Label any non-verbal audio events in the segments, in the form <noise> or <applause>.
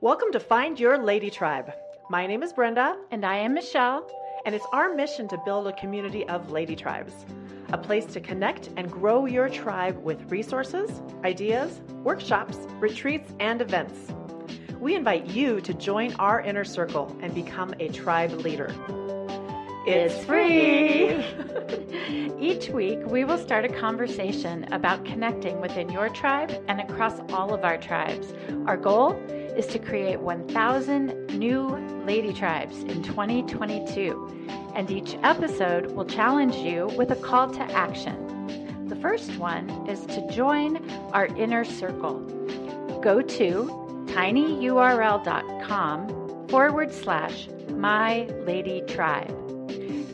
Welcome to Find Your Lady Tribe. My name is Brenda, And I am Michelle. and it's our mission to build a community of lady tribes, a place to connect and grow your tribe with resources, ideas, workshops, retreats, and events. We invite you to join our inner circle and become a tribe leader. It's free! <laughs> Each week, we will start a conversation about connecting within your tribe and across all of our tribes. Our goal is to create 1,000 new lady tribes in 2022, and each episode will challenge you with a call to action. The first one is to join our inner circle. Go to tinyurl.com forward slash my lady tribe.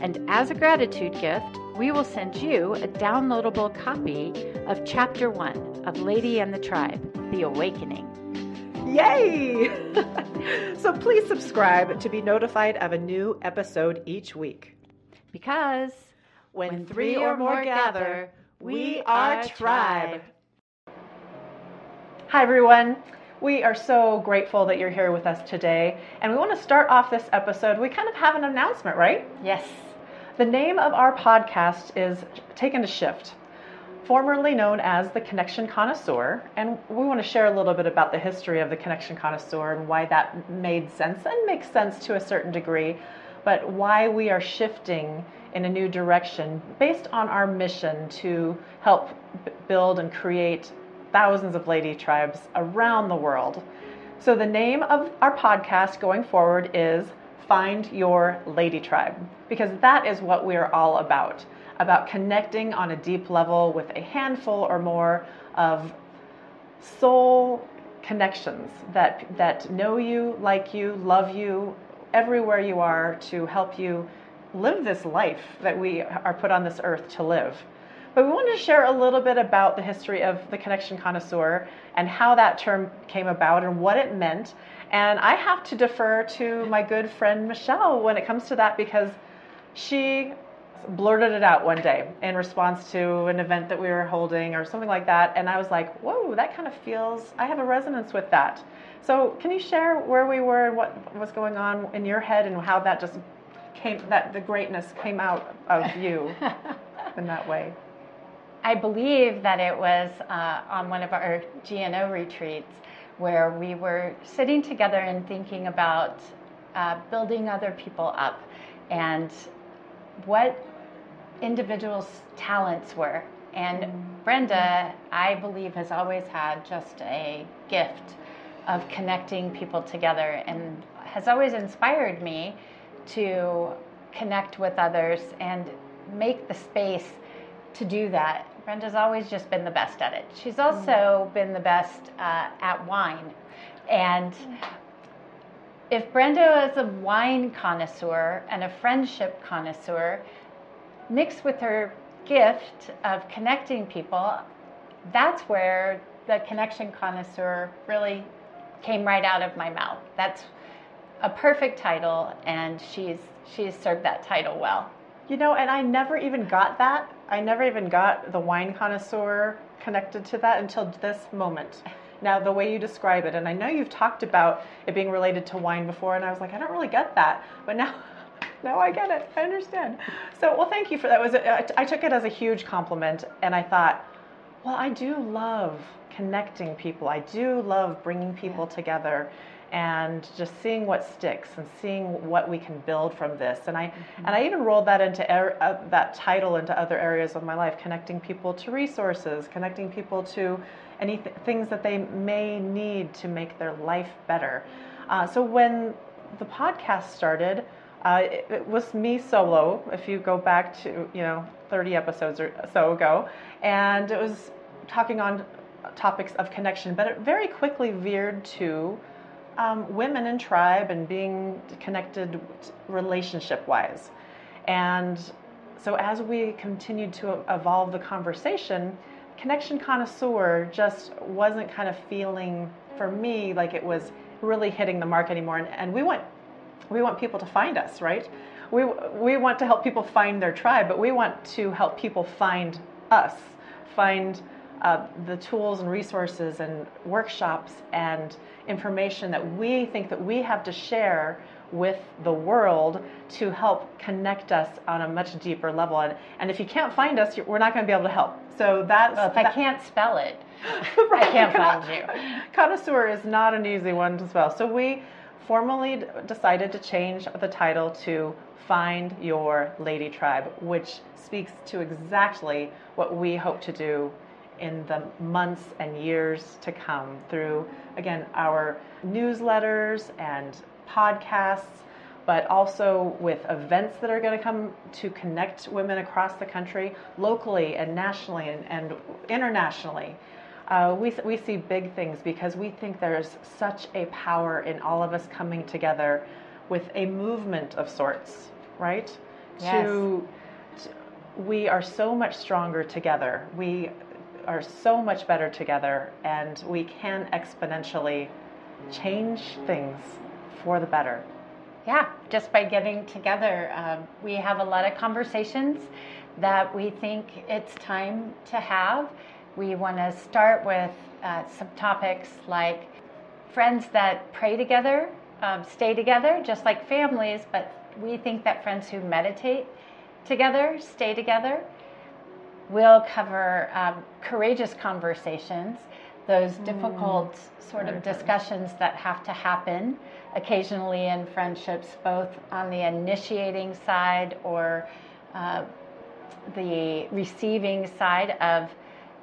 And as a gratitude gift, we will send you a downloadable copy of Chapter 1 of Lady and the Tribe The Awakening. Yay! <laughs> so please subscribe to be notified of a new episode each week. Because When, three or more gather, we are tribe. Hi, everyone. We are so grateful that you're here with us today. And we want to start off this episode. We kind of have an announcement, right? Yes, The name of our podcast is Taken to Shift, formerly known as the Connection Connoisseur. And we want to share a little bit about the history of the Connection Connoisseur and why that made sense and makes sense to a certain degree, but why we are shifting in a new direction based on our mission to help build and create thousands of lady tribes around the world. So, the name of our podcast going forward is Find Your Lady Tribe, because that is what we are all about about connecting on a deep level with a handful or more of soul connections that, that know you, like you, love you everywhere you are to help you live this life that we are put on this earth to live. But we wanted to share a little bit about the history of the connection connoisseur and how that term came about and what it meant. And I have to defer to my good friend Michelle when it comes to that because she blurted it out one day in response to an event that we were holding or something like that. And I was like, whoa, that kind of feels, I have a resonance with that. So, can you share where we were and what was going on in your head and how that just came, that the greatness came out of you <laughs> in that way? I believe that it was uh, on one of our GNO retreats where we were sitting together and thinking about uh, building other people up and what individuals' talents were. And Brenda, I believe, has always had just a gift of connecting people together and has always inspired me to connect with others and make the space to do that. Brenda's always just been the best at it. She's also been the best uh, at wine. And if Brenda is a wine connoisseur and a friendship connoisseur, mixed with her gift of connecting people, that's where the connection connoisseur really came right out of my mouth. That's a perfect title, and she's she's served that title well. You know, and I never even got that. I never even got the wine connoisseur connected to that until this moment. Now, the way you describe it, and I know you've talked about it being related to wine before, and I was like, I don't really get that, but now, now I get it. I understand. So, well, thank you for that. It Was a, I took it as a huge compliment, and I thought, well, I do love connecting people. I do love bringing people together and just seeing what sticks and seeing what we can build from this. And I and I even rolled that into er, uh, that title into other areas of my life, connecting people to resources, connecting people to any th- things that they may need to make their life better. Uh, so when the podcast started, uh, it, was me solo. If you go back to you know 30 episodes or so ago, and it was talking on topics of connection, but it very quickly veered to um, women in tribe and being connected relationship wise. And so as we continued to evolve the conversation, Connection Connoisseur just wasn't kind of feeling for me like it was really hitting the mark anymore. And, and we want we want people to find us, right? We we want to help people find their tribe, but we want to help people find us, find uh, the tools and resources and workshops and information that we think that we have to share with the world to help connect us on a much deeper level. And, and if you can't find us, we're not going to be able to help. So that's well, if that, I can't spell it, <laughs> right, I can't find you. Connoisseur is not an easy one to spell. So we formally decided to change the title to Find Your Lady Tribe, which speaks to exactly what we hope to do in the months and years to come through, again, our newsletters and podcasts, but also with events that are going to come to connect women across the country, locally and nationally and, and internationally. Uh, we, we see big things because we think there's such a power in all of us coming together with a movement of sorts, right? Yes. To, to, we are so much stronger together. We are so much better together, and we can exponentially change things for the better. Yeah, just by getting together. Um, we have a lot of conversations that we think it's time to have. We want to start with uh, some topics like friends that pray together, um, stay together, just like families, but we think that friends who meditate together stay together. We'll cover um, courageous conversations, those mm. difficult mm, sort of discussions that have to happen occasionally in friendships, both on the initiating side or uh, the receiving side of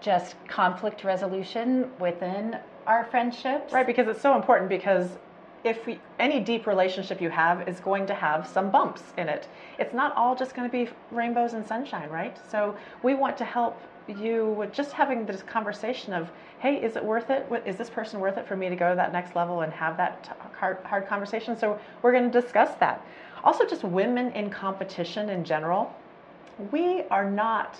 just conflict resolution within our friendships. Right, because it's so important because if we, any deep relationship you have is going to have some bumps in it. It's not all just going to be rainbows and sunshine, right? So we want to help you with just having this conversation of, hey, is it worth it? Is this person worth it for me to go to that next level and have that hard, hard conversation? So we're going to discuss that. Also, just women in competition in general. We are not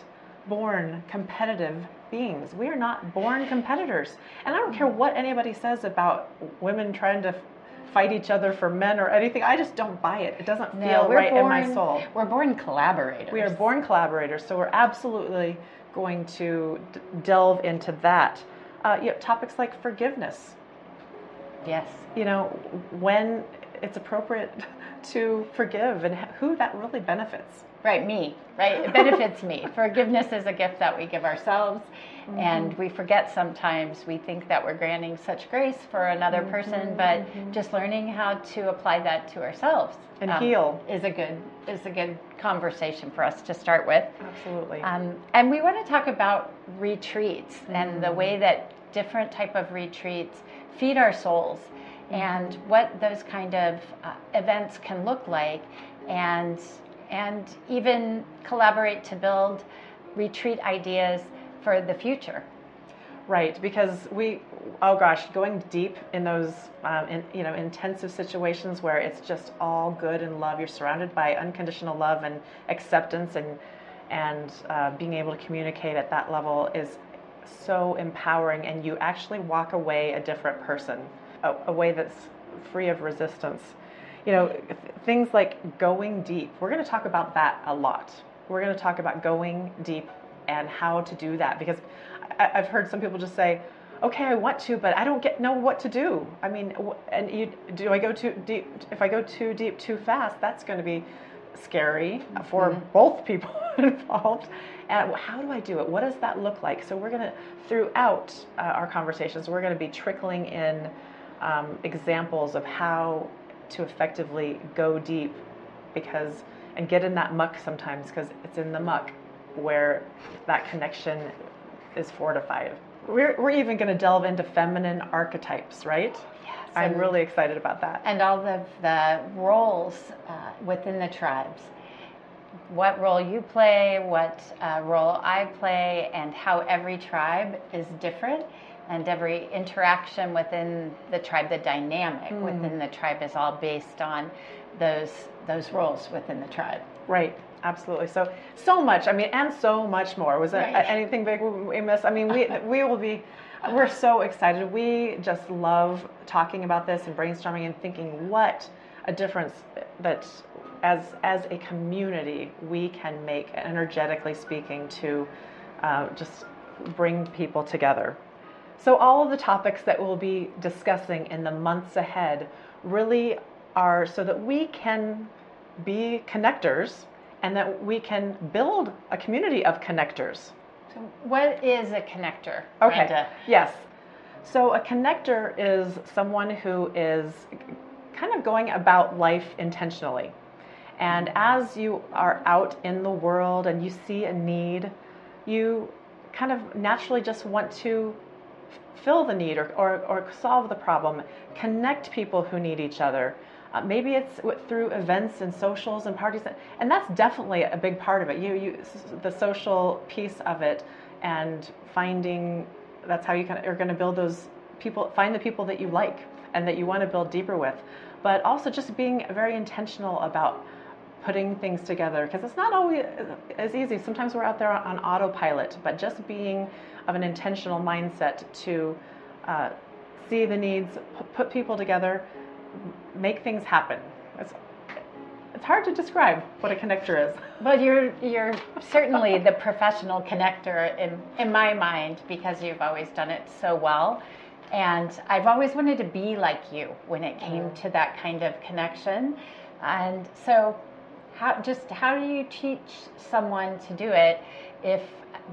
born competitive beings. We are not born competitors. And I don't care what anybody says about women trying to fight each other for men or anything. I just don't buy it. It doesn't no, feel right born, in my soul. We're born collaborators. We are born collaborators, so we're absolutely going to d- delve into that. Uh, you know, topics like forgiveness. Yes. You know, when it's appropriate <laughs> to forgive and who that really benefits. Right, me, right? It benefits me. Forgiveness is a gift that we give ourselves, mm-hmm. and we forget sometimes. We think that we're granting such grace for another mm-hmm. person, but mm-hmm. just learning how to apply that to ourselves and um, heal is a good is a good conversation for us to start with. Absolutely. Um, and we want to talk about retreats and the mm. way that different type of retreats feed our souls and mm-hmm. what those kind of uh, events can look like and and even collaborate to build retreat ideas for the future. Right, because we, oh gosh, going deep in those, um, in, you know, intensive situations where it's just all good and love. You're surrounded by unconditional love and acceptance, and and uh, being able to communicate at that level is so empowering. And you actually walk away a different person, a, a way that's free of resistance you know, things like going deep. We're going to talk about that a lot. We're going to talk about going deep and how to do that because I, have heard some people just say, "Okay, I want to, but I don't get know what to do." I mean, and you, do I go too deep? If I go too deep too fast, that's going to be scary for mm-hmm. both people <laughs> involved. And how do I do it? What does that look like? So we're going to throughout uh, our conversations, we're going to be trickling in um, examples of how to effectively go deep because and get in that muck sometimes because it's in the muck where that connection is fortified. We're, we're even going to delve into feminine archetypes, right? Yes. I'm really excited about that. And all of the roles uh, within the tribes. What role you play, what uh, role I play, and how every tribe is different and every interaction within the tribe, the dynamic mm. within the tribe is all based on those those roles within the tribe. Right. Absolutely. So so much. I mean, and so much more. Was right. anything big we missed? I mean, we we will be. We're so excited. We just love talking about this and brainstorming and thinking what a difference that as as a community we can make energetically speaking to uh, just bring people together. So, all of the topics that we'll be discussing in the months ahead really are so that we can be connectors and that we can build a community of connectors. So what is a connector? Okay. Brenda? Yes. So a connector is someone who is kind of going about life intentionally. And as you are out in the world and you see a need, you kind of naturally just want to fill the need or, or, or solve the problem, connect people who need each other. Uh, maybe it's through events and socials and parties, and that's definitely a big part of it. You, you, the social piece of it, and finding that's how you kind of are going to build those people, find the people that you like and that you want to build deeper with, but also just being very intentional about putting things together because it's not always as easy. Sometimes we're out there on autopilot, but just being of an intentional mindset to uh, see the needs, put people together, make things happen. It's, it's hard to describe what a connector is. But you're you're <laughs> certainly the professional connector in in my mind because you've always done it so well. And I've always wanted to be like you when it came mm. to that kind of connection. And so how just how do you teach someone to do it if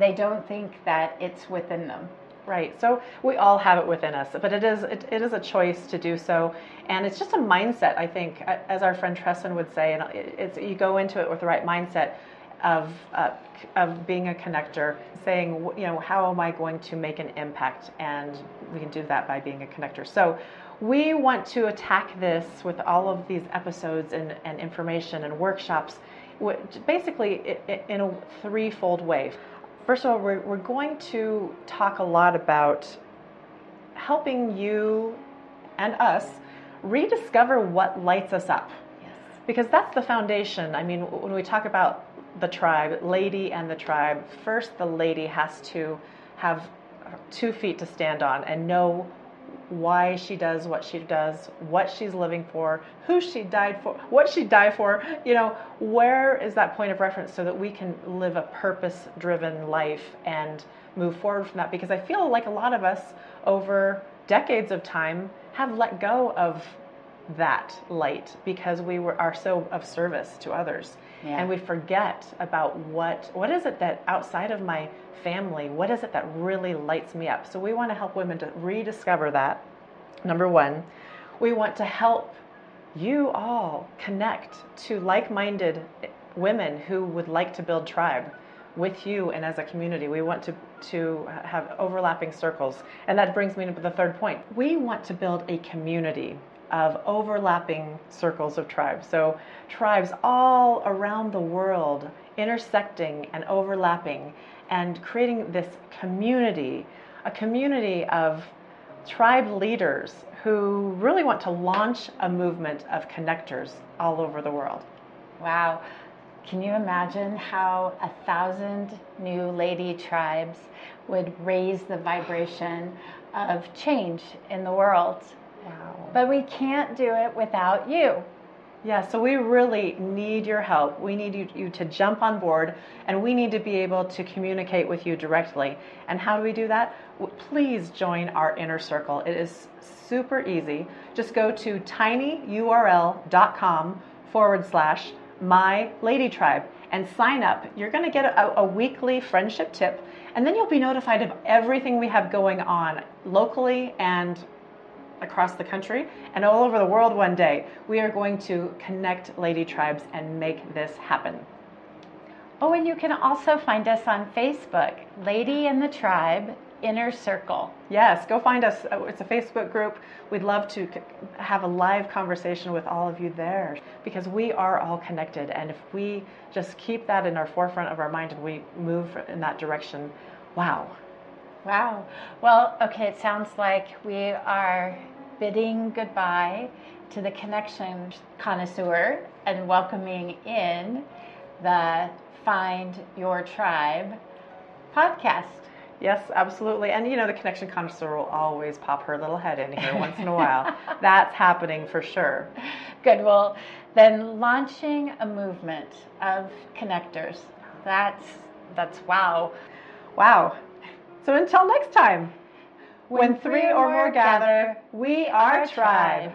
they don't think that it's within them? Right. So we all have it within us, but it is it, it is a choice to do so, and it's just a mindset. I think, as our friend Tresson would say, and it's you go into it with the right mindset of uh, of being a connector, saying, you know, how am I going to make an impact, and we can do that by being a connector. So. We want to attack this with all of these episodes and, and information and workshops, basically in a threefold way. First of all, we're, we're going to talk a lot about helping you and us rediscover what lights us up. Yes. Because that's the foundation. I mean, when we talk about the tribe, lady and the tribe, first the lady has to have two feet to stand on and know why she does what she does, what she's living for, who she died for, what she died for, you know, where is that point of reference so that we can live a purpose driven life and move forward from that? Because I feel like a lot of us over decades of time have let go of that light because we were are so of service to others yeah. and we forget about what what is it that outside of my family what is it that really lights me up so we want to help women to rediscover that number one we want to help you all connect to like-minded women who would like to build tribe with you and as a community. We want to, to have overlapping circles. And that brings me to the third point. We want to build a community of overlapping circles of tribes. So, tribes all around the world intersecting and overlapping and creating this community, a community of tribe leaders who really want to launch a movement of connectors all over the world. Wow. Can you imagine how a thousand new lady tribes would raise the vibration of change in the world? Wow. But we can't do it without you. Yeah, so we really need your help. We need you, you, to jump on board and we need to be able to communicate with you directly. And how do we do that? Please join our inner circle. It is super easy. Just go to tinyurl.com forward slash my lady tribe and sign up. You're going to get a, a weekly friendship tip and then you'll be notified of everything we have going on locally and across the country and all over the world one day. We are going to connect lady tribes and make this happen. Oh, and you can also find us on Facebook, Lady and the Tribe Inner Circle. Yes, go find us. Uh, it's a Facebook group. We'd love to have a live conversation with all of you there because we are all connected. And if we just keep that in our forefront of our mind and we move in that direction, wow, Wow. Well, okay, it sounds like we are bidding goodbye to the connection connoisseur and welcoming in the Find Your Tribe podcast. Yes, absolutely. And you know, the connection connoisseur will always pop her little head in here once in a while. <laughs> That's happening for sure. Good. Well, then launching a movement of connectors. That's that's wow. Wow So until next time, when three or more gather, we are tribe.